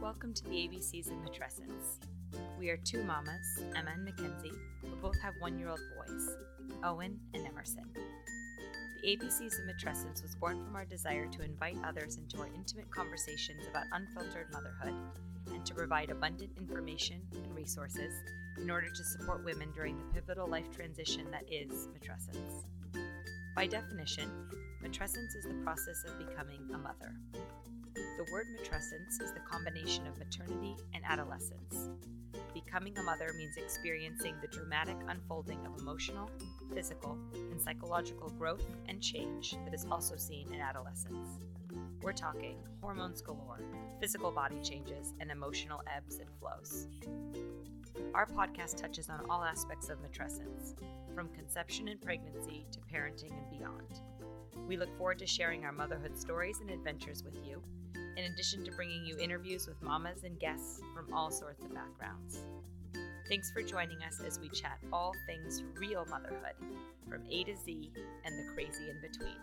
Welcome to the ABCs of Matrescence. We are two mamas, Emma and Mackenzie, who both have one year old boys, Owen and Emerson. The ABCs of Matrescence was born from our desire to invite others into our intimate conversations about unfiltered motherhood and to provide abundant information and resources in order to support women during the pivotal life transition that is matrescence. By definition, matrescence is the process of becoming a mother. The word matrescence is the combination of maternity and adolescence. Becoming a mother means experiencing the dramatic unfolding of emotional, physical, and psychological growth and change that is also seen in adolescence. We're talking hormones galore, physical body changes, and emotional ebbs and flows. Our podcast touches on all aspects of matrescence, from conception and pregnancy to parenting and beyond. We look forward to sharing our motherhood stories and adventures with you, in addition to bringing you interviews with mamas and guests from all sorts of backgrounds. Thanks for joining us as we chat all things real motherhood, from A to Z and the crazy in between.